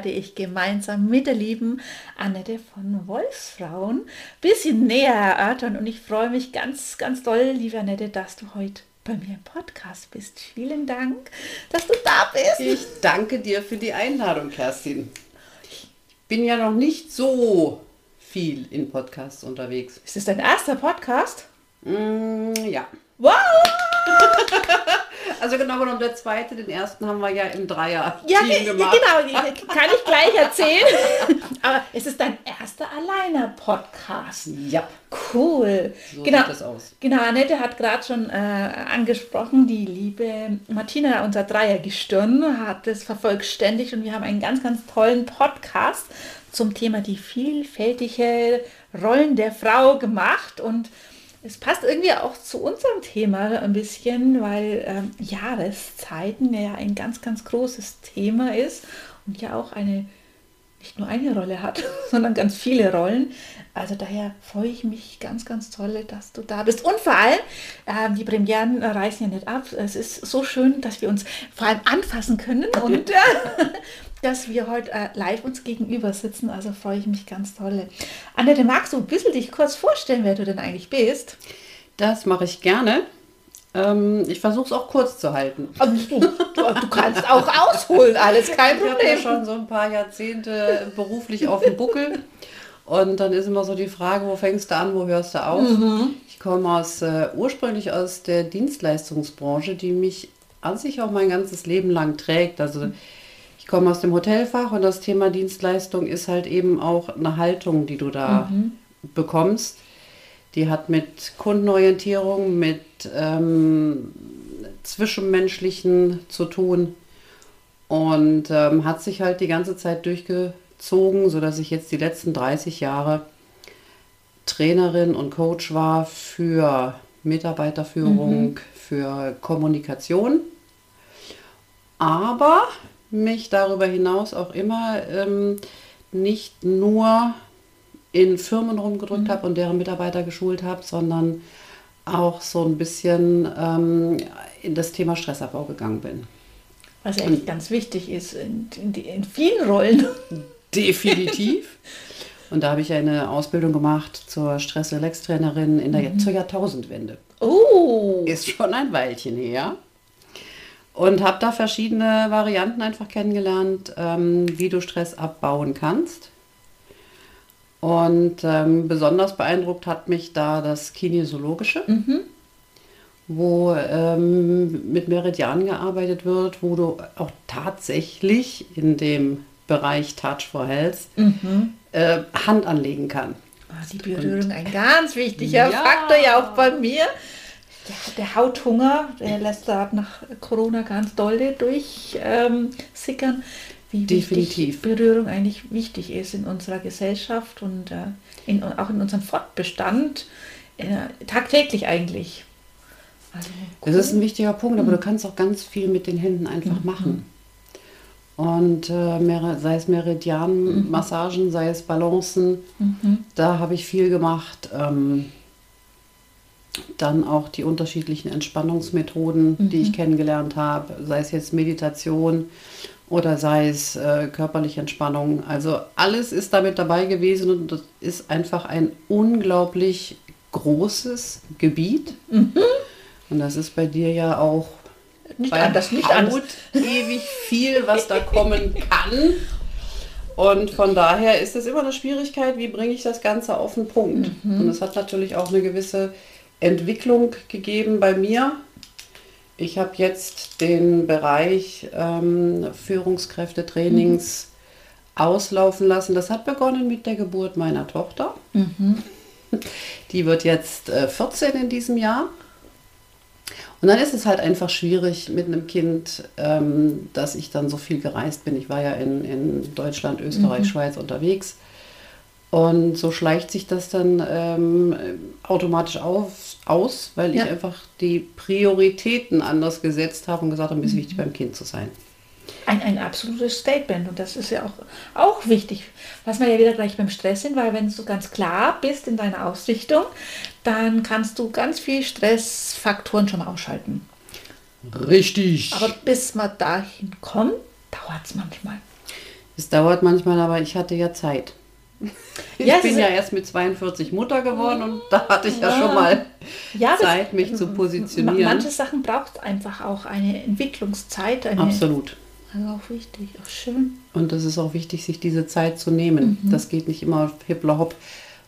werde ich gemeinsam mit der lieben Annette von Wolfsfrauen ein bisschen näher erörtern. Und ich freue mich ganz, ganz doll, liebe Annette, dass du heute bei mir im Podcast bist. Vielen Dank, dass du da bist. Ich danke dir für die Einladung, Kerstin. Ich bin ja noch nicht so viel in Podcasts unterwegs. Ist das dein erster Podcast? Mm, ja. Wow! Also genau genommen der zweite, den ersten haben wir ja im Dreier ja, gemacht. genau, kann ich gleich erzählen. Aber es ist dein erster Alleiner-Podcast. Ja. Cool. So genau, sieht das aus. Genau, Annette hat gerade schon äh, angesprochen, die liebe Martina, unser Dreiergestirn, hat es vervollständigt und wir haben einen ganz, ganz tollen Podcast zum Thema die vielfältige Rollen der Frau gemacht und es passt irgendwie auch zu unserem Thema ein bisschen, weil ähm, Jahreszeiten ja ein ganz, ganz großes Thema ist und ja auch eine, nicht nur eine Rolle hat, sondern ganz viele Rollen. Also daher freue ich mich ganz, ganz toll, dass du da bist. Und vor allem, äh, die Premieren reißen ja nicht ab. Es ist so schön, dass wir uns vor allem anfassen können und äh, dass wir heute äh, live uns gegenüber sitzen. Also freue ich mich ganz toll. Annette, magst du ein bisschen dich kurz vorstellen, wer du denn eigentlich bist? Das mache ich gerne. Ähm, ich versuche es auch kurz zu halten. Also du, du, kannst auch ausholen, alles kein Problem. Ich habe ja schon so ein paar Jahrzehnte beruflich auf dem Buckel. Und dann ist immer so die Frage, wo fängst du an, wo hörst du auf? Mhm. Ich komme aus, äh, ursprünglich aus der Dienstleistungsbranche, die mich an sich auch mein ganzes Leben lang trägt. Also komme aus dem Hotelfach und das Thema Dienstleistung ist halt eben auch eine Haltung, die du da mhm. bekommst. Die hat mit Kundenorientierung, mit ähm, Zwischenmenschlichen zu tun und ähm, hat sich halt die ganze Zeit durchgezogen, sodass ich jetzt die letzten 30 Jahre Trainerin und Coach war für Mitarbeiterführung, mhm. für Kommunikation. Aber mich darüber hinaus auch immer ähm, nicht nur in Firmen rumgedrückt mhm. habe und deren Mitarbeiter geschult habe, sondern auch so ein bisschen ähm, in das Thema Stressabbau gegangen bin. Was ja eigentlich ganz wichtig ist in, in, in vielen Rollen. Definitiv. Und da habe ich eine Ausbildung gemacht zur Stress-Relax-Trainerin in der mhm. zur Jahrtausendwende. Oh! Ist schon ein Weilchen her. Und habe da verschiedene Varianten einfach kennengelernt, ähm, wie du Stress abbauen kannst. Und ähm, besonders beeindruckt hat mich da das Kinesiologische, mhm. wo ähm, mit Meridianen gearbeitet wird, wo du auch tatsächlich in dem Bereich Touch for Health mhm. äh, Hand anlegen kann. Oh, die Berührung ein ganz wichtiger ja. Faktor ja auch bei mir der, Hauthunger, der lässt da nach Corona ganz dolle durchsickern, ähm, wie Definitiv. Berührung eigentlich wichtig ist in unserer Gesellschaft und äh, in, auch in unserem Fortbestand, äh, tagtäglich eigentlich. Also, cool. Das ist ein wichtiger Punkt, aber mhm. du kannst auch ganz viel mit den Händen einfach mhm. machen. Und äh, sei es Meridianmassagen, mhm. sei es Balancen, mhm. da habe ich viel gemacht. Ähm, dann auch die unterschiedlichen Entspannungsmethoden, mhm. die ich mhm. kennengelernt habe, sei es jetzt Meditation oder sei es äh, körperliche Entspannung. Also alles ist damit dabei gewesen und das ist einfach ein unglaublich großes Gebiet. Mhm. Und das ist bei dir ja auch nicht anders, nicht Haut ewig viel, was da kommen kann. Und von daher ist es immer eine Schwierigkeit, wie bringe ich das Ganze auf den Punkt. Mhm. Und es hat natürlich auch eine gewisse Entwicklung gegeben bei mir. Ich habe jetzt den Bereich ähm, Führungskräftetrainings mhm. auslaufen lassen. Das hat begonnen mit der Geburt meiner Tochter. Mhm. Die wird jetzt äh, 14 in diesem Jahr. Und dann ist es halt einfach schwierig mit einem Kind, ähm, dass ich dann so viel gereist bin. Ich war ja in, in Deutschland, Österreich, mhm. Schweiz unterwegs. Und so schleicht sich das dann ähm, automatisch auf, aus, weil ja. ich einfach die Prioritäten anders gesetzt habe und gesagt habe, es ist wichtig, mhm. beim Kind zu sein. Ein, ein absolutes Statement und das ist ja auch, auch wichtig, was wir ja wieder gleich beim Stress sind, weil wenn du ganz klar bist in deiner Ausrichtung, dann kannst du ganz viel Stressfaktoren schon mal ausschalten. Richtig. Aber bis man dahin kommt, dauert es manchmal. Es dauert manchmal, aber ich hatte ja Zeit. Ich Ja, bin ja erst mit 42 Mutter geworden und da hatte ich ja, Ja. schon mal Ja, Zeit, mich zu Ma- positionieren. Manche Sachen braucht einfach auch eine Entwicklungszeit. Eine, Absolut. Also auch wichtig, auch schön. Und das ist auch wichtig, sich diese Zeit zu nehmen. Mhm. Das geht nicht immer hippler hopp.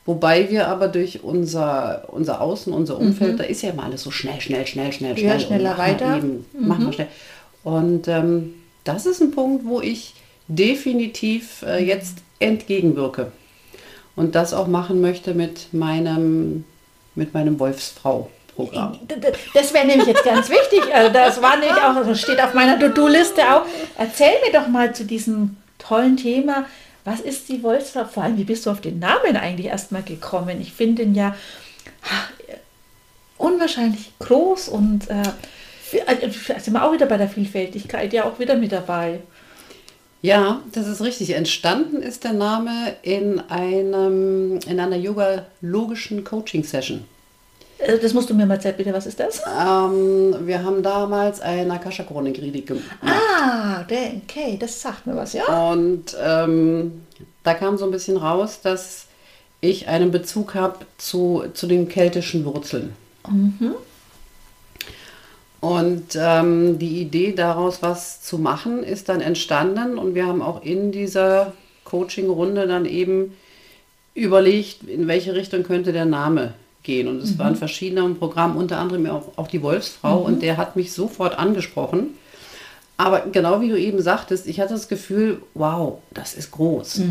Wobei wir aber durch unser, unser Außen, unser Umfeld, da ist ja immer alles so schnell, schnell, schnell, schnell, Mhm. Ja, schnell. und schneller weiter. Mhm. Eben, Mach mal schnell. Und ähm, das ist ein Punkt, wo ich definitiv Mhm. äh, jetzt entgegenwirke. Und das auch machen möchte mit meinem, mit meinem Wolfsfrau-Programm. D- d- Das wäre nämlich jetzt ganz wichtig. Also das war nämlich auch, steht auf meiner To-Do-Liste auch. Erzähl mir doch mal zu diesem tollen Thema. Was ist die Wolfsfrau? Vor allem, wie bist du auf den Namen eigentlich erstmal gekommen? Ich finde ihn ja unwahrscheinlich groß und äh, also sind wir auch wieder bei der Vielfältigkeit ja auch wieder mit dabei. Ja, das ist richtig. Entstanden ist der Name in, einem, in einer yoga-logischen Coaching-Session. Äh, Das musst du mir mal erzählen, bitte. Was ist das? Ähm, wir haben damals eine Akasha-Chronik-Reading gemacht. Ah, okay, das sagt mir was, ja? Und ähm, da kam so ein bisschen raus, dass ich einen Bezug habe zu, zu den keltischen Wurzeln. Und ähm, die Idee daraus was zu machen ist dann entstanden und wir haben auch in dieser Coaching-Runde dann eben überlegt, in welche Richtung könnte der Name gehen. Und es waren verschiedene Programme, unter anderem auch, auch die Wolfsfrau und der hat mich sofort angesprochen. Aber genau wie du eben sagtest, ich hatte das Gefühl, wow, das ist groß.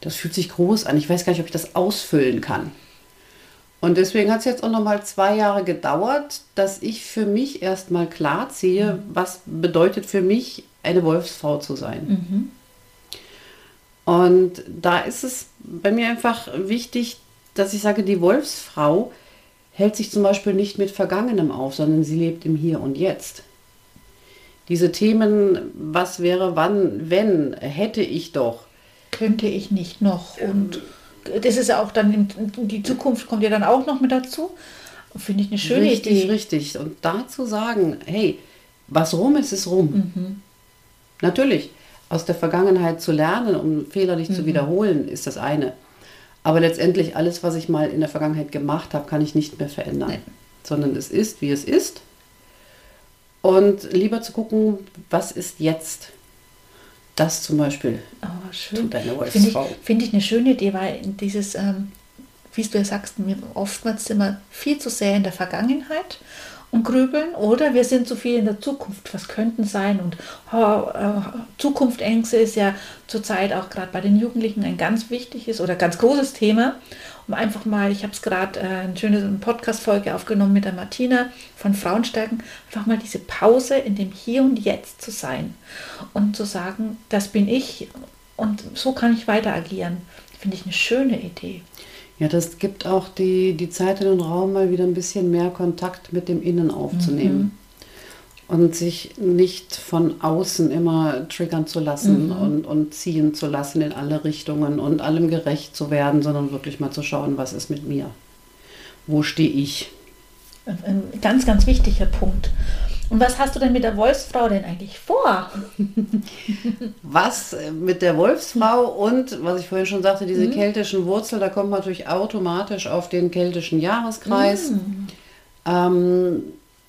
Das fühlt sich groß an. Ich weiß gar nicht, ob ich das ausfüllen kann. Und deswegen hat es jetzt auch noch mal zwei Jahre gedauert, dass ich für mich erstmal klar ziehe, was bedeutet für mich, eine Wolfsfrau zu sein. Und da ist es bei mir einfach wichtig, dass ich sage, die Wolfsfrau hält sich zum Beispiel nicht mit Vergangenem auf, sondern sie lebt im Hier und Jetzt. Diese Themen, was wäre, wann, wenn, hätte ich doch, könnte ich nicht noch. Und das ist ja auch dann, in, die Zukunft kommt ja dann auch noch mit dazu. Finde ich eine schöne richtig, Idee. richtig. Und da zu sagen, hey, was rum ist, ist rum. Natürlich, aus der Vergangenheit zu lernen, um Fehler nicht zu wiederholen, ist das eine. Aber letztendlich alles, was ich mal in der Vergangenheit gemacht habe, kann ich nicht mehr verändern. Sondern es ist, wie es ist. Und lieber zu gucken, was ist jetzt. Das zum Beispiel Aber schön. tut eine Finde ich, Wolfsfrau. finde ich eine schöne Idee, weil dieses, ähm, wie du ja sagst, oftmals sind wir viel zu sehr in der Vergangenheit und grübeln oder wir sind zu viel in der Zukunft. Was könnten sein? Und oh, äh, Zukunftsängste ist ja zurzeit auch gerade bei den Jugendlichen ein ganz wichtiges oder ganz großes Thema. Um einfach mal, ich habe es gerade äh, eine schöne Podcast-Folge aufgenommen mit der Martina von Frauenstärken, einfach mal diese Pause in dem Hier und Jetzt zu sein und zu sagen, das bin ich und so kann ich weiter agieren. Finde ich eine schöne Idee. Ja, das gibt auch die, die Zeit in den Raum, mal wieder ein bisschen mehr Kontakt mit dem Innen aufzunehmen. Und sich nicht von außen immer triggern zu lassen und, und ziehen zu lassen in alle Richtungen und allem gerecht zu werden, sondern wirklich mal zu schauen, was ist mit mir? Wo stehe ich? Ein ganz, ganz wichtiger Punkt. Und was hast du denn mit der Wolfsfrau denn eigentlich vor? Was äh, mit der Wolfsfrau und, was ich vorhin schon sagte, diese Mhm. keltischen Wurzel, da kommt man natürlich automatisch auf den keltischen Jahreskreis. Mhm. Ähm,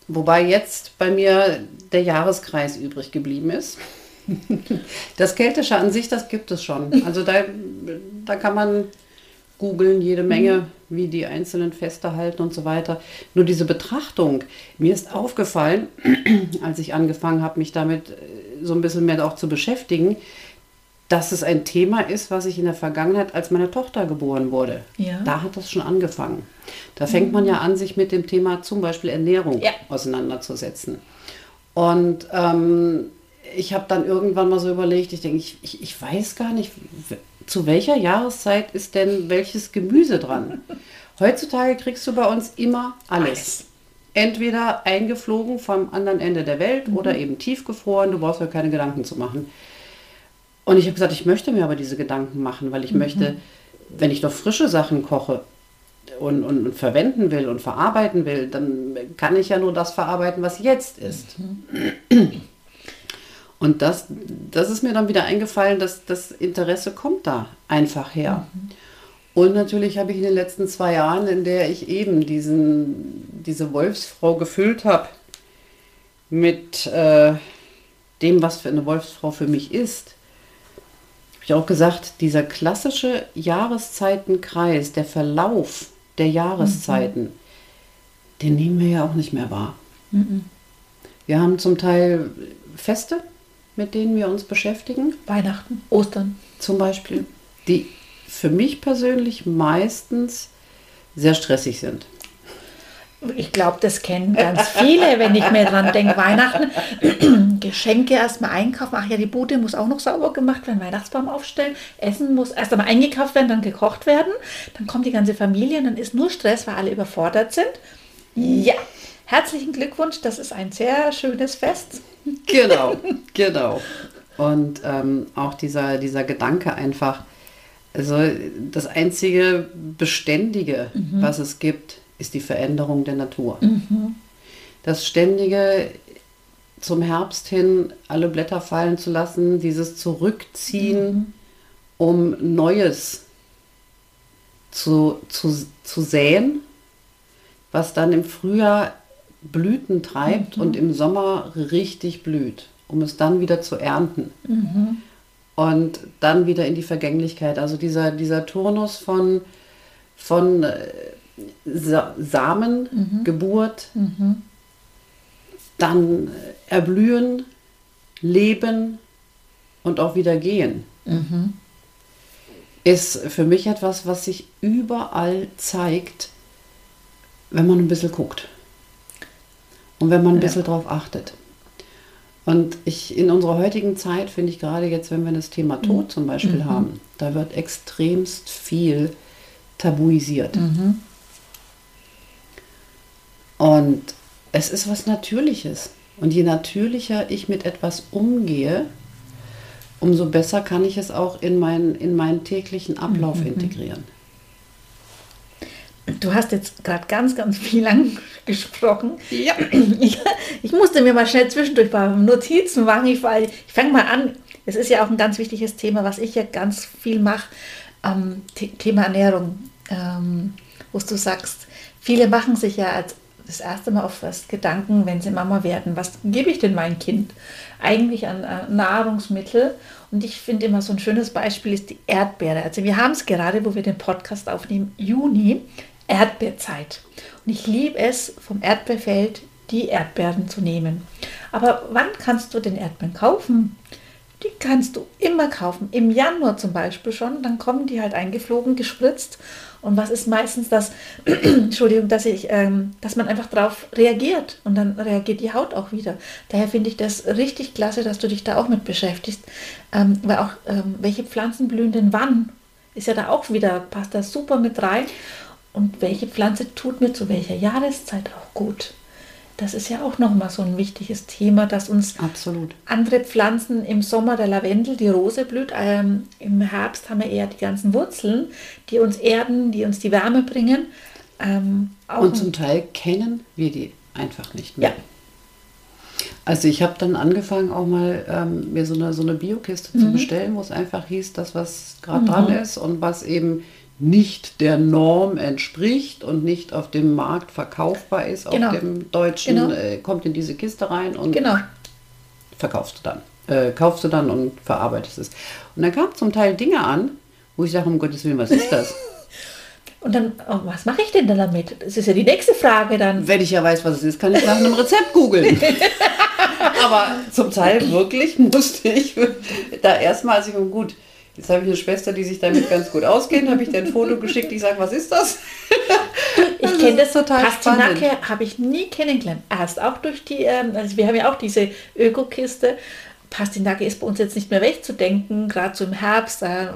wobei jetzt bei mir der Jahreskreis übrig geblieben ist. Das Keltische an sich, das gibt es schon. Also da, da kann man googeln jede Menge, wie die einzelnen Feste halten und so weiter. Nur diese Betrachtung, mir ist aufgefallen, als ich angefangen habe, mich damit äh, so ein bisschen mehr auch zu beschäftigen, dass es ein Thema ist, was ich in der Vergangenheit, als meine Tochter geboren wurde, Ja. da hat das schon angefangen. Da fängt man ja an, sich mit dem Thema zum Beispiel Ernährung Ja. auseinanderzusetzen. Und ähm, ich habe dann irgendwann mal so überlegt, ich denke, ich, ich, ich weiß gar nicht, zu welcher Jahreszeit ist denn welches Gemüse dran? Heutzutage kriegst du bei uns immer alles. Alles. Entweder eingeflogen vom anderen Ende der Welt Mhm. oder eben tiefgefroren, du brauchst dir keine Gedanken zu machen. Und ich habe gesagt, ich möchte mir aber diese Gedanken machen, weil ich möchte, wenn ich doch frische Sachen koche und, und, und verwenden will und verarbeiten will, dann kann ich ja nur das verarbeiten, was jetzt ist. Und das, das ist mir dann wieder eingefallen, dass das Interesse kommt da einfach her. Mhm. Und natürlich habe ich in den letzten zwei Jahren, in der ich eben diesen, diese Wolfsfrau gefüllt habe, mit äh, dem, was für eine Wolfsfrau für mich ist, habe ich auch gesagt, dieser klassische Jahreszeitenkreis, der Verlauf der Jahreszeiten, mhm. den nehmen wir ja auch nicht mehr wahr. Mhm. Wir haben zum Teil Feste, mit denen wir uns beschäftigen. Weihnachten, Ostern. Zum Beispiel, die für mich persönlich meistens sehr stressig sind. Ich glaube, das kennen ganz viele, wenn ich mir dran denke, Weihnachten, Geschenke erstmal einkaufen. Ach ja, die Bude muss auch noch sauber gemacht werden, Weihnachtsbaum aufstellen, Essen muss erst einmal eingekauft werden, dann gekocht werden. Dann kommt die ganze Familie und dann ist nur Stress, weil alle überfordert sind. Ja, herzlichen Glückwunsch, das ist ein sehr schönes Fest. Genau, genau. Und ähm, auch dieser, dieser Gedanke einfach, also das einzige Beständige, mhm. was es gibt, ist die Veränderung der Natur. Mhm. Das ständige zum Herbst hin alle Blätter fallen zu lassen, dieses Zurückziehen, mhm. um Neues zu, zu, zu säen, was dann im Frühjahr Blüten treibt mhm. und im Sommer richtig blüht, um es dann wieder zu ernten. Mhm. Und dann wieder in die Vergänglichkeit. Also dieser, dieser Turnus von, von äh, Sa Samen, mhm. Geburt, dann erblühen, leben und auch wieder gehen, ist für mich etwas, was sich überall zeigt, wenn man ein bisschen guckt und wenn man ein bisschen ja. drauf achtet. Und ich in unserer heutigen Zeit finde ich gerade jetzt, wenn wir das Thema Tod mhm. zum Beispiel mhm. haben, da wird extremst viel tabuisiert. Mhm. Und es ist was Natürliches. Und je natürlicher ich mit etwas umgehe, umso besser kann ich es auch in, mein, in meinen täglichen Ablauf mhm. integrieren. Du hast jetzt gerade ganz, ganz viel lang gesprochen. Ja. Ich, ich, musste mir mal schnell zwischendurch ein paar Notizen machen. Ich, ich fange mal an. Es ist ja auch ein ganz wichtiges Thema, was ich ja ganz viel mache. Ähm, Thema Ernährung. Ähm, wo du sagst, viele machen sich ja als das erste Mal auf was Gedanken, wenn sie Mama werden. Was gebe ich denn meinem Kind eigentlich an äh, Nahrungsmittel? Und ich finde immer so ein schönes Beispiel ist die Erdbeere. Also wir haben es gerade, wo wir den Podcast aufnehmen, Juni, Erdbeerzeit. Und ich liebe es, vom Erdbeerfeld die Erdbeeren zu nehmen. Aber wann kannst du den Erdbeeren kaufen? Die kannst du immer kaufen. Im Januar zum Beispiel schon. Dann kommen die halt eingeflogen, gespritzt. Und was ist meistens das, Entschuldigung, dass, ich, ähm, dass man einfach darauf reagiert und dann reagiert die Haut auch wieder. Daher finde ich das richtig klasse, dass du dich da auch mit beschäftigst. Ähm, weil auch, ähm, welche Pflanzen blühen denn wann? Ist ja da auch wieder, passt da super mit rein. Und welche Pflanze tut mir zu welcher Jahreszeit auch gut? Das ist ja auch nochmal so ein wichtiges Thema, dass uns Absolut. andere Pflanzen im Sommer, der Lavendel, die Rose blüht, ähm, im Herbst haben wir eher die ganzen Wurzeln, die uns erden, die uns die Wärme bringen. Ähm, Und zum Teil kennen wir die einfach nicht mehr. Ja. Also ich habe dann angefangen auch mal ähm, mir so eine, so eine Biokiste mhm. zu bestellen, wo es einfach hieß, das was gerade mhm. dran ist und was eben nicht der Norm entspricht und nicht auf dem Markt verkaufbar ist, genau. auf dem deutschen, genau. äh, kommt in diese Kiste rein und genau. verkaufst du dann. Äh, kaufst du dann und verarbeitest es. Und dann kamen zum Teil Dinge an, wo ich sage, um Gottes Willen, was ist das? Und dann, oh, was mache ich denn dann damit? Das ist ja die nächste Frage dann. Wenn ich ja weiß, was es ist, kann ich nach einem Rezept googeln. Aber zum Teil wirklich musste ich da erstmal, also ich, gut, Jetzt habe ich eine Schwester, die sich damit ganz gut auskennt, habe ich dir ein Foto geschickt, ich sage, was ist das? ich kenne das total Pastinake habe ich nie kennengelernt. Erst auch durch die, ähm, also wir haben ja auch diese Ökokiste. Pastinake ist bei uns jetzt nicht mehr wegzudenken, gerade so im Herbst, äh,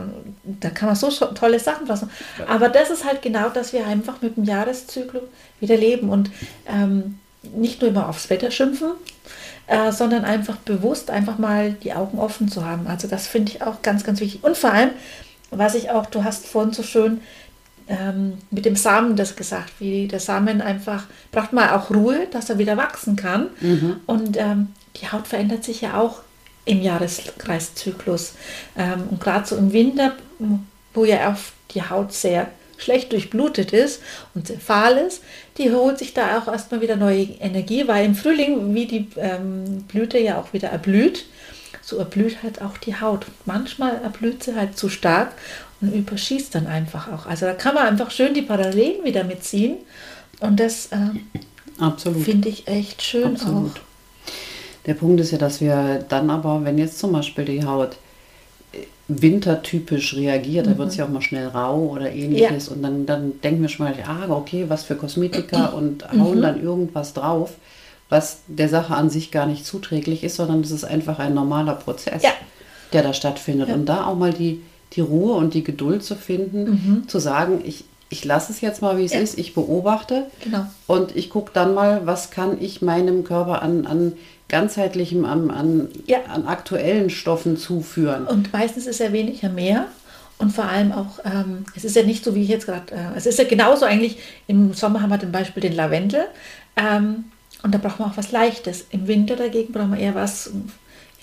da kann man so tolle Sachen fassen. Aber das ist halt genau, dass wir einfach mit dem Jahreszyklus wieder leben und ähm, nicht nur immer aufs Wetter schimpfen, äh, sondern einfach bewusst einfach mal die Augen offen zu haben. Also das finde ich auch ganz, ganz wichtig. Und vor allem, was ich auch, du hast vorhin so schön ähm, mit dem Samen das gesagt, wie der Samen einfach, braucht mal auch Ruhe, dass er wieder wachsen kann. Mhm. Und ähm, die Haut verändert sich ja auch im Jahreskreiszyklus. Ähm, und gerade so im Winter, wo ja oft die Haut sehr schlecht durchblutet ist und sehr fahl ist, die holt sich da auch erstmal wieder neue Energie, weil im Frühling, wie die ähm, Blüte ja auch wieder erblüht, so erblüht halt auch die Haut. Manchmal erblüht sie halt zu stark und überschießt dann einfach auch. Also da kann man einfach schön die Parallelen wieder mitziehen und das äh, finde ich echt schön Absolut. auch. Der Punkt ist ja, dass wir dann aber, wenn jetzt zum Beispiel die Haut wintertypisch reagiert, mhm. da wird es ja auch mal schnell rau oder ähnliches. Ja. Und dann, dann denken wir schon mal, ah, okay, was für Kosmetika und hauen mhm. dann irgendwas drauf, was der Sache an sich gar nicht zuträglich ist, sondern es ist einfach ein normaler Prozess, ja. der da stattfindet. Ja. Und da auch mal die, die Ruhe und die Geduld zu finden, mhm. zu sagen, ich, ich lasse es jetzt mal, wie es ist, ich beobachte genau. und ich gucke dann mal, was kann ich meinem Körper an, an ganzheitlichem, an, an, ja. an aktuellen Stoffen zuführen. Und meistens ist ja weniger mehr. Und vor allem auch, ähm, es ist ja nicht so, wie ich jetzt gerade, äh, es ist ja genauso eigentlich, im Sommer haben wir zum Beispiel den Lavendel ähm, und da braucht man auch was Leichtes. Im Winter dagegen brauchen wir eher was,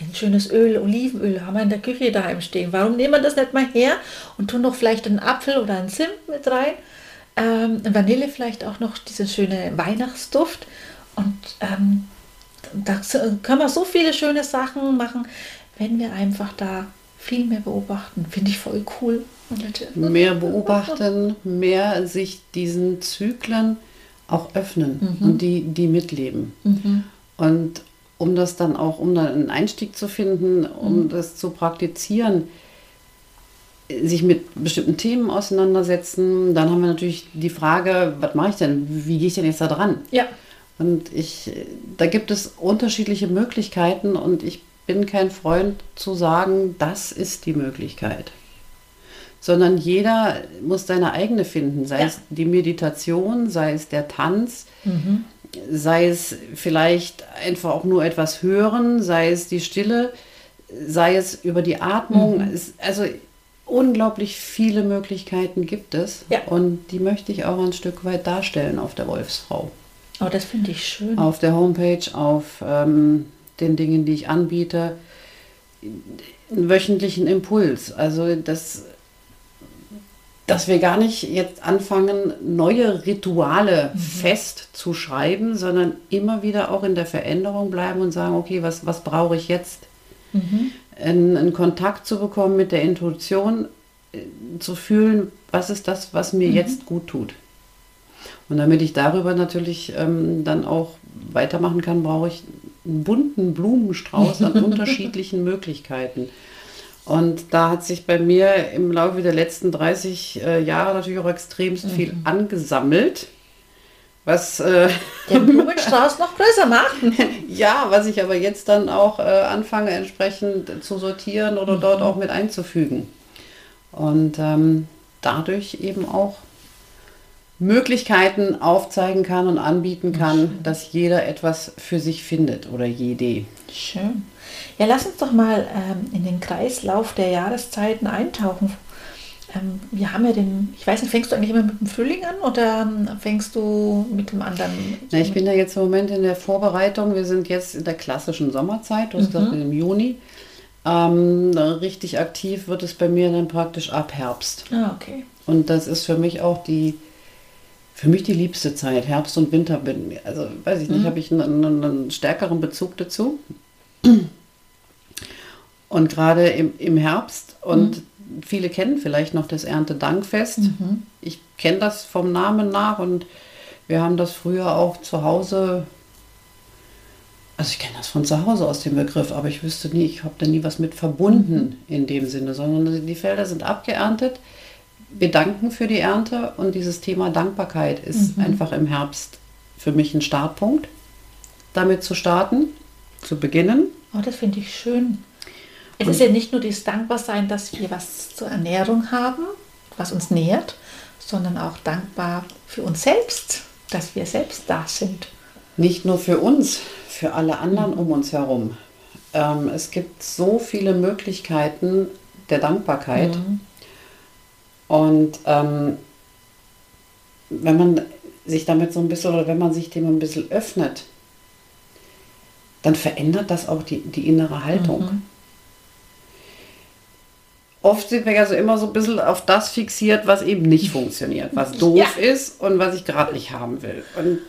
ein schönes Öl, Olivenöl haben wir in der Küche daheim stehen. Warum nehmen wir das nicht mal her und tun noch vielleicht einen Apfel oder einen Zimt mit rein? Ähm, Vanille vielleicht auch noch, diesen schöne Weihnachtsduft und ähm, da können wir so viele schöne Sachen machen, wenn wir einfach da viel mehr beobachten. Finde ich voll cool. Mehr beobachten, mehr sich diesen Zyklen auch öffnen mhm. und die, die mitleben. Mhm. Und um das dann auch, um dann einen Einstieg zu finden, um mhm. das zu praktizieren, sich mit bestimmten Themen auseinandersetzen. Dann haben wir natürlich die Frage, was mache ich denn? Wie gehe ich denn jetzt da dran? Ja. Und ich, da gibt es unterschiedliche Möglichkeiten und ich bin kein Freund zu sagen, das ist die Möglichkeit. Sondern jeder muss seine eigene finden, sei ja. es die Meditation, sei es der Tanz, mhm. sei es vielleicht einfach auch nur etwas hören, sei es die Stille, sei es über die Atmung. Mhm. Es, also unglaublich viele Möglichkeiten gibt es ja. und die möchte ich auch ein Stück weit darstellen auf der Wolfsfrau. Oh, das finde ich schön. Auf der Homepage, auf ähm, den Dingen, die ich anbiete. Einen wöchentlichen Impuls. Also, das, dass wir gar nicht jetzt anfangen, neue Rituale mhm. fest zu schreiben, sondern immer wieder auch in der Veränderung bleiben und sagen, okay, was, was brauche ich jetzt? Mhm. In, in, Kontakt zu bekommen mit der Intuition, äh, zu fühlen, was ist das, was mir mhm. jetzt gut tut. Und damit ich darüber natürlich ähm, dann auch weitermachen kann, brauche ich einen bunten Blumenstrauß an unterschiedlichen Möglichkeiten. Und da hat sich bei mir im Laufe der letzten 30 äh, Jahre natürlich auch extremst mhm. viel angesammelt. Was äh, den Blumenstrauß noch größer macht. ja, was ich aber jetzt dann auch äh, anfange entsprechend zu sortieren oder mhm. dort auch mit einzufügen. Und ähm, dadurch eben auch Möglichkeiten aufzeigen kann und anbieten kann, dass jeder etwas für sich findet oder jede. Schön. Ja, lass uns doch mal ähm, in den Kreislauf der Jahreszeiten eintauchen. Ähm, wir haben ja den, ich weiß nicht, fängst du eigentlich immer mit dem Frühling an oder ähm, fängst du mit dem anderen? Na, ich bin ja jetzt im Moment in der Vorbereitung. Wir sind jetzt in der klassischen Sommerzeit, du hast mhm. gesagt, im Juni. Ähm, richtig aktiv wird es bei mir dann praktisch ab Herbst. Ah, okay. Und das ist für mich auch die für mich die liebste Zeit, Herbst und Winter. Bin, also weiß ich nicht, mhm. habe ich einen, einen, stärkeren Bezug dazu. Und gerade im, im Herbst und mhm. viele kennen vielleicht noch das Erntedankfest. Mhm. Ich kenne das vom Namen nach und wir haben das früher auch zu Hause. Also ich kenne das von zu Hause aus dem Begriff, aber ich wüsste nie, ich habe da nie was mit verbunden mhm. in dem Sinne, sondern die Felder sind abgeerntet wir danken für die Ernte und dieses Thema Dankbarkeit ist mhm. einfach im Herbst für mich ein Startpunkt, damit zu starten, zu beginnen. Oh, das finde ich schön. Es und ist ja nicht nur dieses Dankbarsein, dass wir was zur Ernährung haben, was uns nährt, sondern auch dankbar für uns selbst, dass wir selbst da sind. Nicht nur für uns, für alle anderen mhm. um uns herum. Ähm, es gibt so viele Möglichkeiten der Dankbarkeit. Mhm und ähm, wenn man sich damit so ein bisschen oder wenn man sich dem ein bisschen öffnet, dann verändert das auch die, die innere Haltung. Mhm. oft sind wir ja so immer so ein bisschen auf das fixiert, was eben nicht funktioniert, was doof Ja. ist und was ich gerade nicht haben will. Und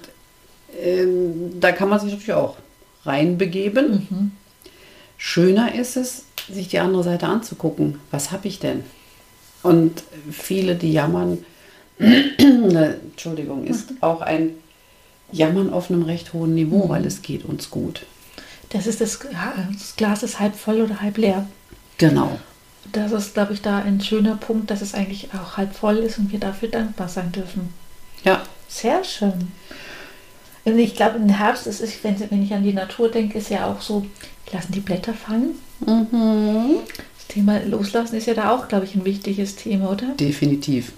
ähm, da kann man sich natürlich auch reinbegeben. Schöner ist es, sich die andere Seite anzugucken. Was habe ich denn? Und viele, die jammern, ne, Entschuldigung, ist auch ein Jammern auf einem recht hohen Niveau, weil es geht uns gut. Das ist das, das Glas ist halb voll oder halb leer. Genau. Das ist, glaube ich, da ein schöner Punkt, dass es eigentlich auch halb voll ist und wir dafür dankbar sein dürfen. Ja, Sehr schön. Und ich glaube, im Herbst ist es, wenn, wenn ich an die Natur denke, ist ja auch so, lassen die Blätter fallen. Das Thema Loslassen ist ja da auch, glaube ich, ein wichtiges Thema, oder? definitiv.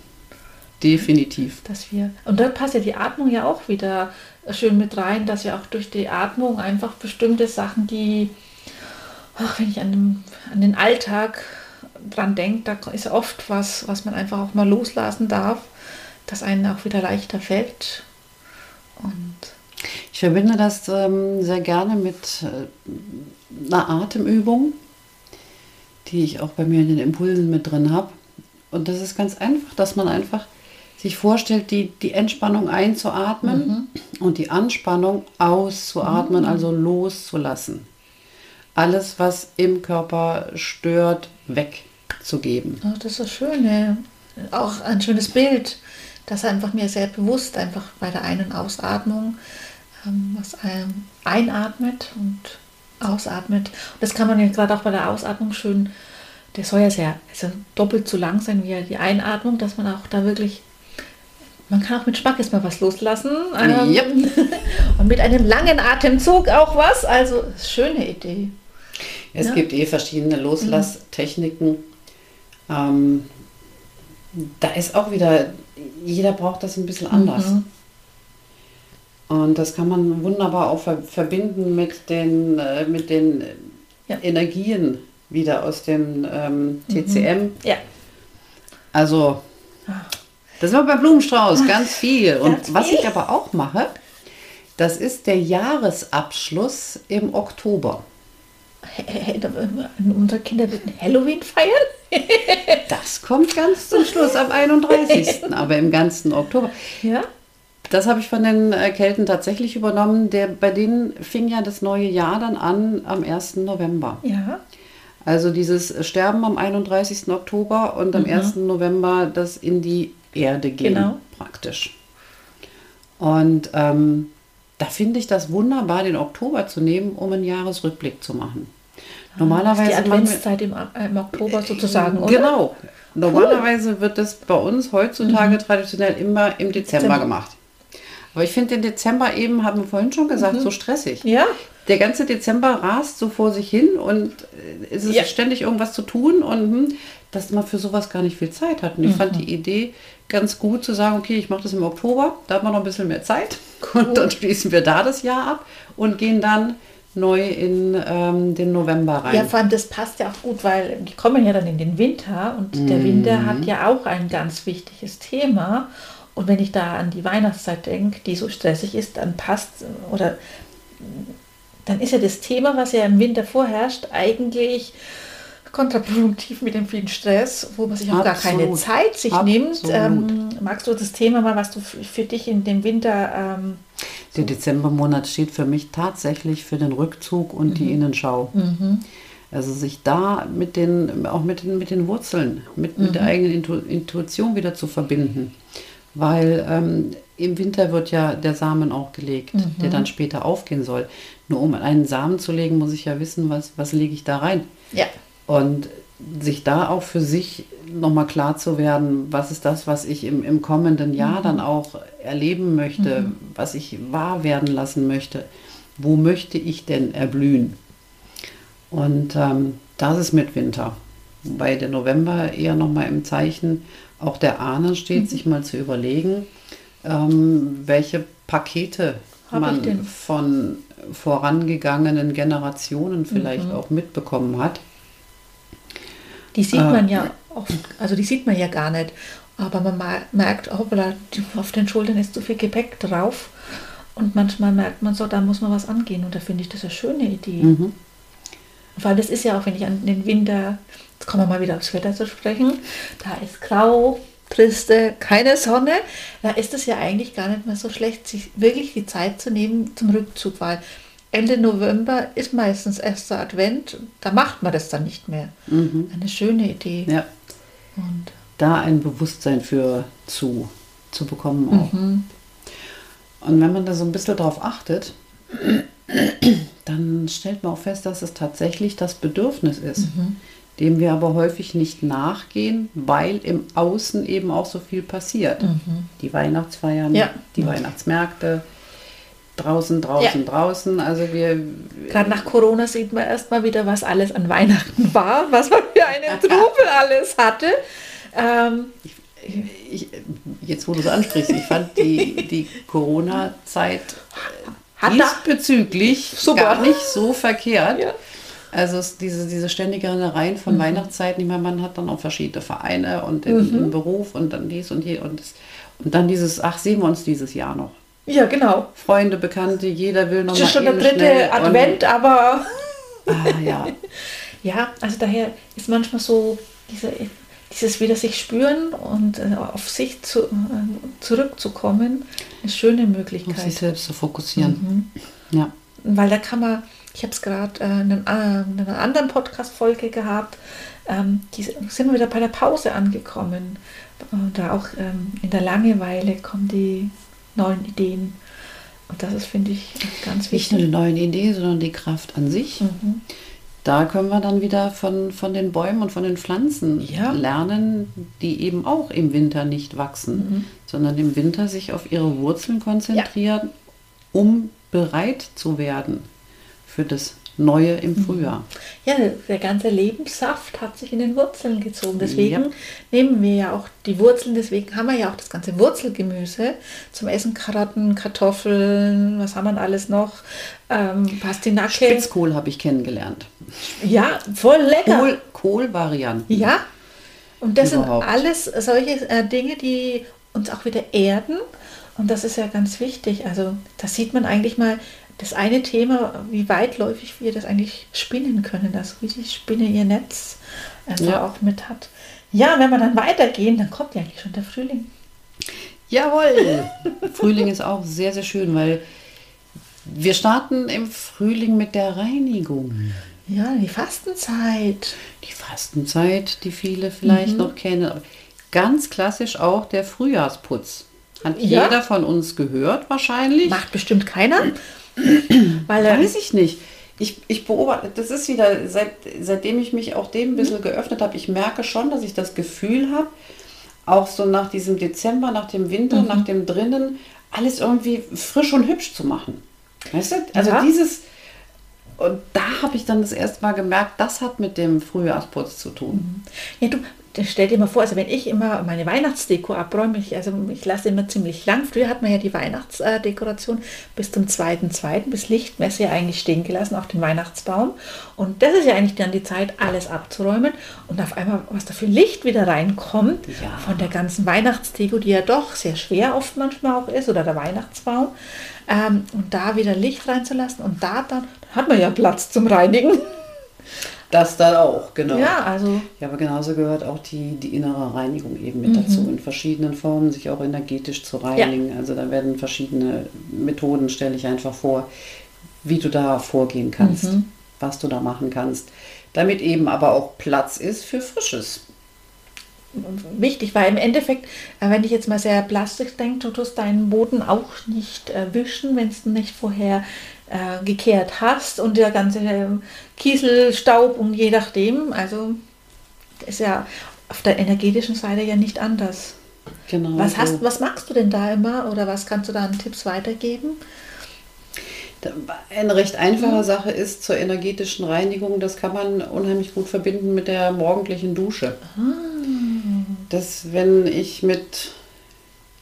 Definitiv. Dass wir, und da passt ja die Atmung ja auch wieder schön mit rein, dass wir auch durch die Atmung einfach bestimmte Sachen, die, ach, wenn ich an den, an den Alltag dran denke, da ist ja oft was, was man einfach auch mal loslassen darf, dass einen auch wieder leichter fällt. Und Ich verbinde das ähm, sehr gerne mit äh, einer Atemübung, die ich auch bei mir in den Impulsen mit drin habe. Und das ist ganz einfach, dass man einfach sich vorstellt, die, die Entspannung einzuatmen und die Anspannung auszuatmen, also loszulassen. Alles, was im Körper stört, wegzugeben. Ja, das ist das Schöne. Auch ein schönes Bild, das einfach mir sehr bewusst einfach bei der Ein- und Ausatmung, ähm, was einem einatmet und ausatmet. Und das kann man ja gerade auch bei der Ausatmung schön, der soll ja sehr also doppelt so lang sein wie die Einatmung, dass man auch da wirklich, man kann auch mit Schmack erstmal was loslassen. ähm, Yep. Und mit einem langen Atemzug auch was. Also, schöne Idee. Es Ja. gibt eh verschiedene Loslasstechniken. Ähm, da ist auch wieder, jeder braucht das ein bisschen anders. Mhm. Und das kann man wunderbar auch ver verbinden mit den, äh, mit den Ja. Energien wieder aus dem ähm, TCM. Ja. Also, das war bei Blumenstrauß ganz viel. Und Ganz was viel. ich aber auch mache, das ist der Jahresabschluss im Oktober. Unsere Kinder würden Halloween feiern. Das kommt ganz zum Schluss am 31. aber im ganzen Oktober. Ja. Das habe ich von den äh, Kelten tatsächlich übernommen. Der, bei denen fing ja das neue Jahr dann an am 1. November. Ja. Also dieses Sterben am 31. Oktober und am 1. November das in die Erde gehen Genau. praktisch. Und ähm, da finde ich das wunderbar, den Oktober zu nehmen, um einen Jahresrückblick zu machen. Normalerweise Ah, die machen wir- Adventszeit im, im Oktober sozusagen, oder? Genau. Normalerweise wird das bei uns heutzutage traditionell immer im Dezember, Mhm. Dezember. gemacht. Aber ich finde den Dezember eben, haben wir vorhin schon Mhm. gesagt, so stressig. Ja. Der ganze Dezember rast so vor sich hin und äh, es ist Ja. ständig irgendwas zu tun und hm, dass man für sowas gar nicht viel Zeit hat. Und ich Mhm. fand die Idee ganz gut zu sagen, okay, ich mache das im Oktober, da hat man noch ein bisschen mehr Zeit und dann schließen wir da das Jahr ab und gehen dann neu in ähm, den November rein. Ja, vor allem das passt ja auch gut, weil die kommen ja dann in den Winter und der Mhm. Winter hat ja auch ein ganz wichtiges Thema. Und wenn ich da an die Weihnachtszeit denke, die so stressig ist, dann passt oder dann ist ja das Thema, was ja im Winter vorherrscht, eigentlich kontraproduktiv mit dem vielen Stress, wo man sich auch gar keine Absolut. Zeit sich Absolut. nimmt. Ähm, magst du das Thema mal, was du für dich in dem Winter ähm, Der Dezembermonat steht für mich tatsächlich für den Rückzug und Mhm. die Innenschau. Also sich da mit den, auch mit den, mit den Wurzeln, mit, mit der Mhm. eigenen Intu Intuition wieder zu verbinden. Weil ähm, im Winter wird ja der Samen auch gelegt, Mhm. der dann später aufgehen soll. Nur um einen Samen zu legen, muss ich ja wissen, was, was lege ich da rein. ja, Und sich da auch für sich nochmal klar zu werden, was ist das, was ich im, im kommenden Jahr dann auch erleben möchte, was ich wahr werden lassen möchte. Wo möchte ich denn erblühen? Und ähm, das ist mit Winter. Wobei der November eher nochmal im Zeichen auch der Ahnen steht, sich mal zu überlegen, ähm, welche Pakete Hab man von vorangegangenen Generationen vielleicht auch mitbekommen hat. Die sieht man ja oft, also die sieht man ja gar nicht. Aber man ma- merkt, hoppla, auf den Schultern ist zu viel Gepäck drauf. Und manchmal merkt man so, da muss man was angehen. Und da finde ich das eine schöne Idee. Mhm. Weil das ist ja auch, wenn ich an den Winter, jetzt kommen wir mal wieder aufs Wetter zu sprechen, da ist grau, triste, keine Sonne, da ist es ja eigentlich gar nicht mehr so schlecht, sich wirklich die Zeit zu nehmen zum Rückzug, weil Ende November ist meistens erster Advent, da macht man das dann nicht mehr. Mhm. Eine schöne Idee. Ja. Und Da ein Bewusstsein für zu, zu bekommen auch. mhm. Und wenn man da so ein bisschen drauf achtet, dann stellt man auch fest, dass es tatsächlich das Bedürfnis ist, Mhm. Dem wir aber häufig nicht nachgehen, weil im Außen eben auch so viel passiert. Die Weihnachtsfeiern, Mhm. Ja. die Weihnachtsmärkte, draußen, draußen, Ja. draußen. Also wir, Gerade nach Corona sieht man erstmal wieder, was alles an Weihnachten war, was man für einen Trubel alles hatte. Ähm, ich, jetzt wo du es ansprichst, ich fand die, die Corona-Zeit da- diesbezüglich Super. gar nicht so verkehrt. Ja. Also es, diese, diese ständige Rennereien von Weihnachtszeiten, ich meine, man hat dann auch verschiedene Vereine und im, im Beruf und dann dies und je und das. Und dann dieses, ach, sehen wir uns dieses Jahr noch. ja, genau. Freunde, Bekannte, jeder will noch Das mal ist schon der dritte schnell und- Advent, aber Ah, ja. ja, also daher ist manchmal so diese, dieses wieder sich spüren und äh, auf sich zu, äh, zurückzukommen, eine schöne Auf sich Möglichkeit. selbst zu fokussieren. Ja. Weil da kann man, ich habe es gerade äh, in, einem- äh, einer anderen Podcast-Folge gehabt, ähm, die sind wir wieder bei der Pause angekommen. Und da auch ähm, in der Langeweile kommen die neuen Ideen. Und das ist, finde ich, ganz Nicht nur wichtig. die neuen Ideen, sondern die Kraft an sich. Mhm. Da können wir dann wieder von, von den Bäumen und von den Pflanzen Ja. lernen, die eben auch im Winter nicht wachsen, Mhm. sondern im Winter sich auf ihre Wurzeln konzentrieren, um bereit zu werden für das Neue im Mhm. Frühjahr. Ja, der ganze Lebenssaft hat sich in den Wurzeln gezogen. Deswegen Ja. nehmen wir ja auch die Wurzeln, deswegen haben wir ja auch das ganze Wurzelgemüse zum Essen. Karotten, Kartoffeln, was haben wir alles noch? Ähm, Pastinake. Spitzkohl habe ich kennengelernt. Ja, voll lecker. Kohl, Kohlvarianten. Ja, und das Überhaupt. sind alles solche äh, Dinge, die uns auch wieder erden. Und das ist ja ganz wichtig. Also da sieht man eigentlich mal das eine Thema, wie weitläufig wir das eigentlich spinnen können, dass wie die Spinne ihr Netz einfach Ja. auch mit hat. Ja, wenn wir dann weitergehen, dann kommt ja eigentlich schon der Frühling. Jawohl! Frühling ist auch sehr, sehr schön, weil wir starten im Frühling mit der Reinigung. Ja, die Fastenzeit. Die Fastenzeit, die viele vielleicht noch kennen. Ganz klassisch auch der Frühjahrsputz. Hat Ja. jeder von uns gehört wahrscheinlich. Macht bestimmt keiner. Weil äh, Weiß ich nicht. Ich, ich beobachte, das ist wieder, seit, seitdem ich mich auch dem ein bisschen geöffnet habe, ich merke schon, dass ich das Gefühl habe, auch so nach diesem Dezember, nach dem Winter, nach dem drinnen, alles irgendwie frisch und hübsch zu machen. Weißt du? Also Ja. dieses, und da habe ich dann das erste Mal gemerkt, das hat mit dem Frühjahrsputz zu tun. Ja, du, das stell dir mal vor, also wenn ich immer meine Weihnachtsdeko abräume, ich, also ich lasse immer ziemlich lang. Früher hat man ja die Weihnachtsdekoration bis zum 2.2., bis Lichtmesse ja eigentlich stehen gelassen, auch den Weihnachtsbaum. Und das ist ja eigentlich dann die Zeit, alles abzuräumen. Und auf einmal, was da für Licht wieder reinkommt, Ja. von der ganzen Weihnachtsdeko, die ja doch sehr schwer oft manchmal auch ist, oder der Weihnachtsbaum. Ähm, und da wieder Licht reinzulassen und da dann, dann hat man ja Platz zum Reinigen. Das da auch, genau. Ja, also Ja, aber genauso gehört auch die, die innere Reinigung eben mit dazu, in verschiedenen Formen, sich auch energetisch zu reinigen. Also da werden verschiedene Methoden, stelle ich einfach vor, wie du da vorgehen kannst, was du da machen kannst, damit eben aber auch Platz ist für Frisches. Wichtig, weil im Endeffekt, äh, wenn ich jetzt mal sehr plastisch denke, du tust deinen Boden auch nicht äh, wischen, wenn es nicht vorher äh, gekehrt hast und der ganze ähm, Kiesel, Staub und je nachdem, also ist ja auf der energetischen Seite ja nicht anders. Genau. Was, hast, was machst du denn da immer oder was kannst du da an Tipps weitergeben? Eine recht einfache Sache ist zur energetischen Reinigung, das kann man unheimlich gut verbinden mit der morgendlichen Dusche. Das, wenn ich mit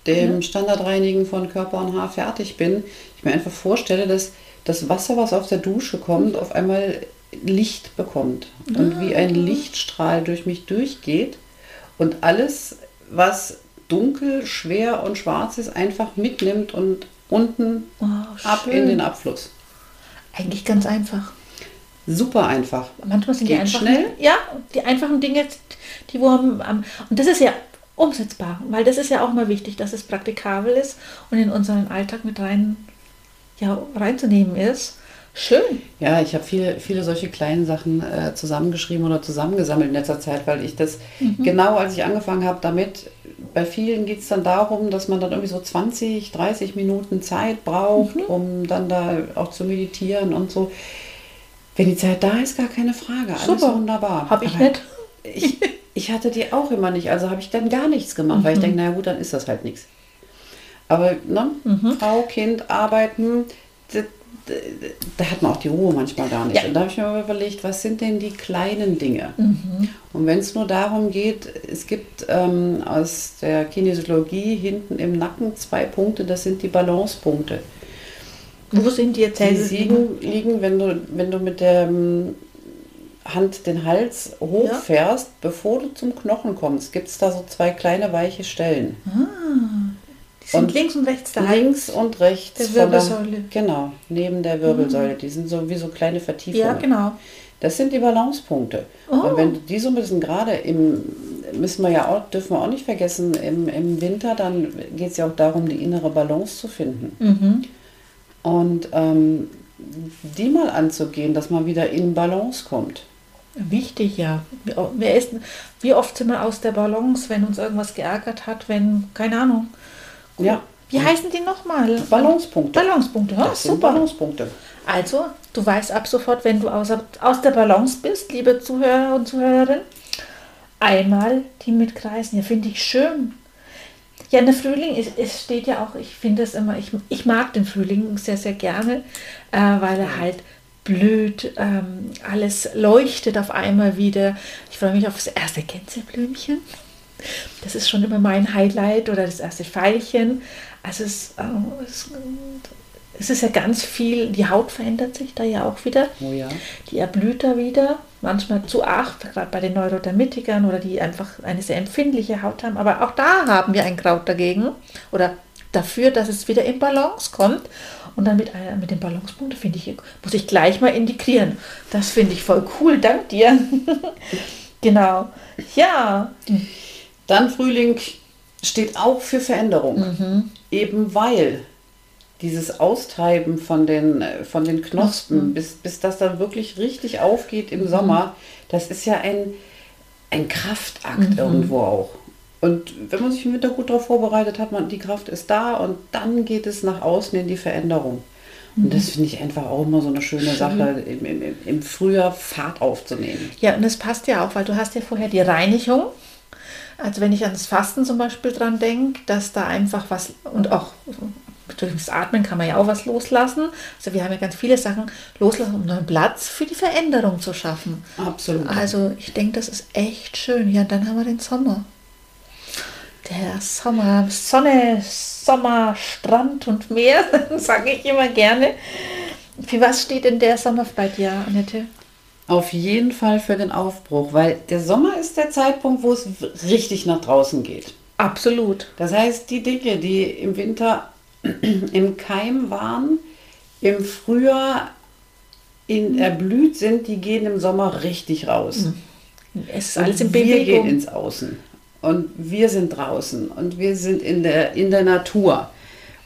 dem Standardreinigen von Körper und Haar fertig bin, ich mir einfach vorstelle, dass das Wasser, was aus der Dusche kommt, auf einmal Licht bekommt und wie ein Lichtstrahl durch mich durchgeht und alles, was dunkel, schwer und schwarz ist, einfach mitnimmt und unten Oh, ab in den Abfluss. Eigentlich ganz einfach. Super einfach. Manchmal sind die Geht einfachen, schnell. ja, die einfachen Dinge, die wo am, am, und das ist ja umsetzbar, weil das ist ja auch mal wichtig, dass es praktikabel ist und in unseren Alltag mit rein, ja, reinzunehmen ist. Schön. Ja, ich habe viele, viele solche kleinen Sachen äh, zusammengeschrieben oder zusammengesammelt in letzter Zeit, weil ich das genau als ich angefangen habe damit, bei vielen geht es dann darum, dass man dann irgendwie so 20, 30 Minuten Zeit braucht, um dann da auch zu meditieren und so. Wenn die Zeit da ist, gar keine Frage. Alles Super. wunderbar. Habe ich Aber nicht. Ich, ich hatte die auch immer nicht, also habe ich dann gar nichts gemacht, weil ich denke, naja gut, dann ist das halt nichts. Aber ne, Frau, Kind, Arbeiten, da, hat man auch die Ruhe manchmal gar nicht. Ja. Und da habe ich mir mal überlegt, was sind denn die kleinen Dinge? Und wenn es nur darum geht, es gibt ähm, aus der Kinesiologie hinten im Nacken zwei Punkte, das sind die Balancepunkte. Wo sind die jetzt? Die liegen, liegen wenn, du, wenn du mit der ähm, Hand den Hals hochfährst, bevor du zum Knochen kommst, gibt es da so zwei kleine weiche Stellen. Die sind und links und rechts da. Links und rechts. Der Wirbelsäule. Mhm. genau, neben der Wirbelsäule. Die sind so wie so kleine Vertiefungen. Ja, genau. Das sind die Balancepunkte. Oh. Und wenn du die so ein bisschen gerade im, müssen wir ja auch, dürfen wir auch nicht vergessen, im, im Winter, dann geht es ja auch darum, die innere Balance zu finden. Mhm. Und ähm, die mal anzugehen, dass man wieder in Balance kommt. Wichtig, ja. Wie, wer ist, wie oft sind wir aus der Balance, wenn uns irgendwas geärgert hat, wenn, keine Ahnung. Ja. Wie heißen die nochmal? Balancepunkte. Balancepunkte, ja, Das super. Balancepunkte. Also, du weißt ab sofort, wenn du außer, aus der Balance bist, liebe Zuhörer und Zuhörerinnen, einmal die mitkreisen. Ja, finde ich schön. Ja, der Frühling, es, es steht ja auch, ich finde es immer, ich, ich mag den Frühling sehr, sehr gerne, äh, weil er halt blüht, ähm, alles leuchtet auf einmal wieder. Ich freue mich auf das erste Gänseblümchen. Das ist schon immer mein Highlight oder das erste Veilchen. Also es, äh, es, es ist ja ganz viel, die Haut verändert sich da ja auch wieder. Oh ja. Die erblüht da wieder, manchmal zu arg, gerade bei den Neurodermitikern oder die einfach eine sehr empfindliche Haut haben. Aber auch da haben wir ein Kraut dagegen oder dafür, dass es wieder in Balance kommt. Und dann mit, einer, mit den Balancepunkten finde ich, muss ich gleich mal integrieren. Das finde ich voll cool, dank dir. genau. Ja, Dann Frühling steht auch für Veränderung. Mhm. Eben weil dieses Austreiben von den, äh, von den Knospen, bis, bis das dann wirklich richtig aufgeht Mhm. im Sommer, das ist ja ein, ein Kraftakt Mhm. irgendwo auch. Und wenn man sich im Winter gut darauf vorbereitet hat, man, die Kraft ist da und dann geht es nach außen in die Veränderung. Und Mhm. das finde ich einfach auch immer so eine schöne Sache, im, im, im- im Frühjahr Fahrt aufzunehmen. Ja, und es passt ja auch, weil du hast ja vorher die Reinigung. Also wenn ich ans Fasten zum Beispiel dran denke, dass da einfach was und auch durch das Atmen kann man ja auch was loslassen. Also wir haben ja ganz viele Sachen loslassen, um neuen Platz für die Veränderung zu schaffen. Absolut. Also ich denke, das ist echt schön. Ja, und dann haben wir den Sommer. Der Sommer, Sonne, Sommer, Strand und Meer, sage ich immer gerne. Für was steht denn der Sommer bei dir, Annette? Auf jeden Fall für den Aufbruch, weil der Sommer ist der Zeitpunkt, wo es richtig nach draußen geht. Absolut. Das heißt, die Dinge, die im Winter im Keim waren, im Frühjahr in erblüht sind, die gehen im Sommer richtig raus. Es ist Und alles in Wir gehen Bewegung. ins Außen und wir sind draußen und wir sind in der, in der Natur.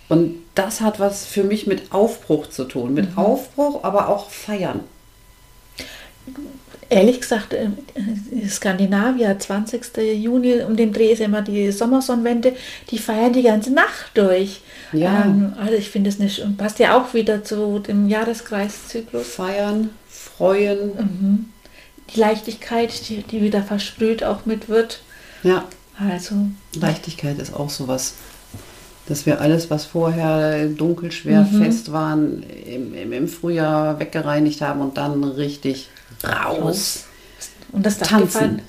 Und das hat was für mich mit Aufbruch zu tun. Mit Mhm. Aufbruch, aber auch feiern. Ehrlich gesagt, äh, Skandinavier, 20. Juni, um den Dreh ist immer die Sommersonnenwende, die feiern die ganze Nacht durch. Ja. Ähm, also ich finde es nicht, und passt ja auch wieder zu dem Jahreskreiszyklus. Feiern, freuen. Mhm. Die Leichtigkeit, die, die wieder versprüht auch mit wird. Ja, Also, Leichtigkeit ist auch sowas. Dass wir alles, was vorher dunkel, schwer, Mhm. fest waren, im, im Frühjahr weggereinigt haben und dann richtig raus. und das Tanzen.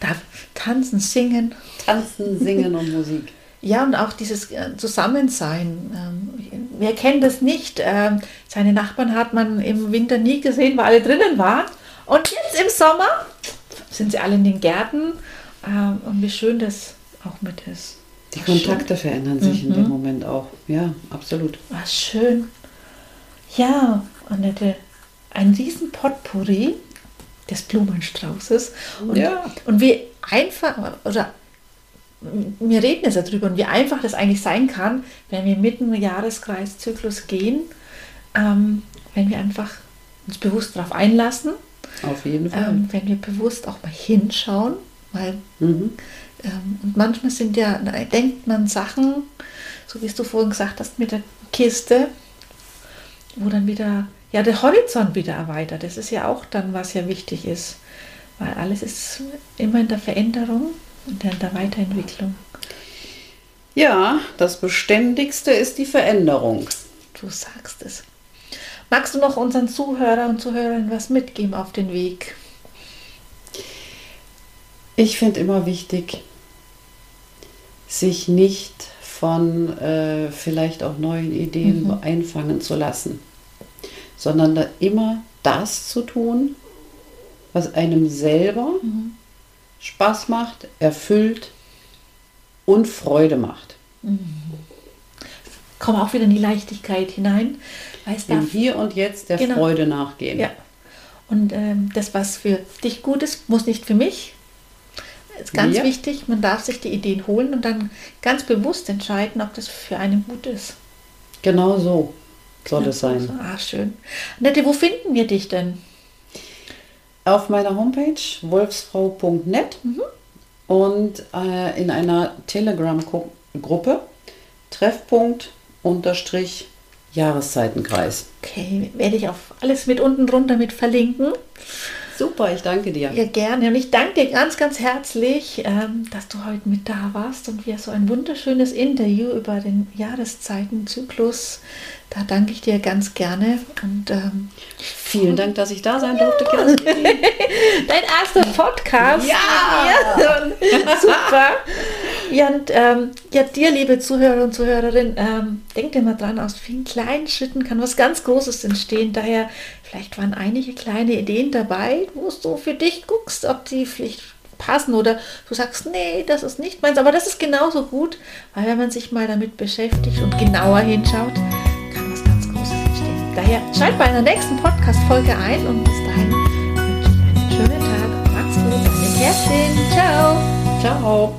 Darf tanzen, singen. Tanzen, singen und Musik. Ja, und auch dieses äh, Zusammensein. Ähm, wer kennt das nicht? Ähm, seine Nachbarn hat man im Winter nie gesehen, weil alle drinnen waren. Und jetzt im Sommer sind sie alle in den Gärten. Ähm, und wie schön das auch mit ist. Die Kontakte verändern sich in Mhm. dem Moment auch. Ja, absolut. Was schön. Ja, Annette, ein riesen Potpourri des Blumenstraußes. Und, Ja. und wie einfach, oder wir reden jetzt darüber und wie einfach das eigentlich sein kann, wenn wir mitten im Jahreskreiszyklus gehen, ähm, wenn wir einfach uns bewusst darauf einlassen, Auf jeden Fall. ähm, wenn wir bewusst auch mal hinschauen, weil Mhm. ähm, und manchmal sind ja, da denkt man Sachen, so wie es du vorhin gesagt hast mit der Kiste, wo dann wieder, ja, der Horizont wieder erweitert. Das ist ja auch dann, was ja wichtig ist, weil alles ist immer in der Veränderung und in der Weiterentwicklung. Ja, das Beständigste ist die Veränderung. Du sagst es. Magst du noch unseren Zuhörer und Zuhörern was mitgeben auf den Weg? Ich finde immer wichtig, sich nicht von äh, vielleicht auch neuen Ideen Mhm. einfangen zu lassen, sondern da immer das zu tun, was einem selber Mhm. Spaß macht, erfüllt und Freude macht. Komm auch wieder in die Leichtigkeit hinein, Im darf Hier und Jetzt der Genau. Freude nachgehen. Ja. Und ähm, das, was für dich gut ist, muss nicht für mich. Ist ganz Ja. wichtig. Man darf sich die Ideen holen und dann ganz bewusst entscheiden, ob das für einen gut ist. Genau so soll es sein. Ah, schön. Annette, wo finden wir dich denn? Auf meiner Homepage wolfsfrau.net und äh, in einer Telegram-Gruppe Treffpunkt unterstrich Jahreszeitenkreis. Okay, werde ich auf alles mit unten drunter mit verlinken. Super, ich danke dir. Ja, gerne. Und ich danke dir ganz, ganz herzlich, ähm, dass du heute mit da warst und wir so ein wunderschönes Interview über den Jahreszeitenzyklus. Da danke ich dir ganz gerne. Und ähm, Vielen Dank, dass ich da sein durfte. Kerstin. dein erster Podcast. Ja! ja super. Ja, und ähm, ja, dir, liebe Zuhörer und Zuhörerin, ähm, denk dir mal dran, aus vielen kleinen Schritten kann was ganz Großes entstehen. Daher, vielleicht waren einige kleine Ideen dabei, wo du für dich guckst, ob die vielleicht passen oder du sagst, nee, das ist nicht meins. Aber das ist genauso gut, weil wenn man sich mal damit beschäftigt und genauer hinschaut, Daher schalt bei einer nächsten Podcast-Folge ein und bis dahin wünsche ich einen schönen Tag. Macht's gut, deine Kerstin. Ciao. Ciao.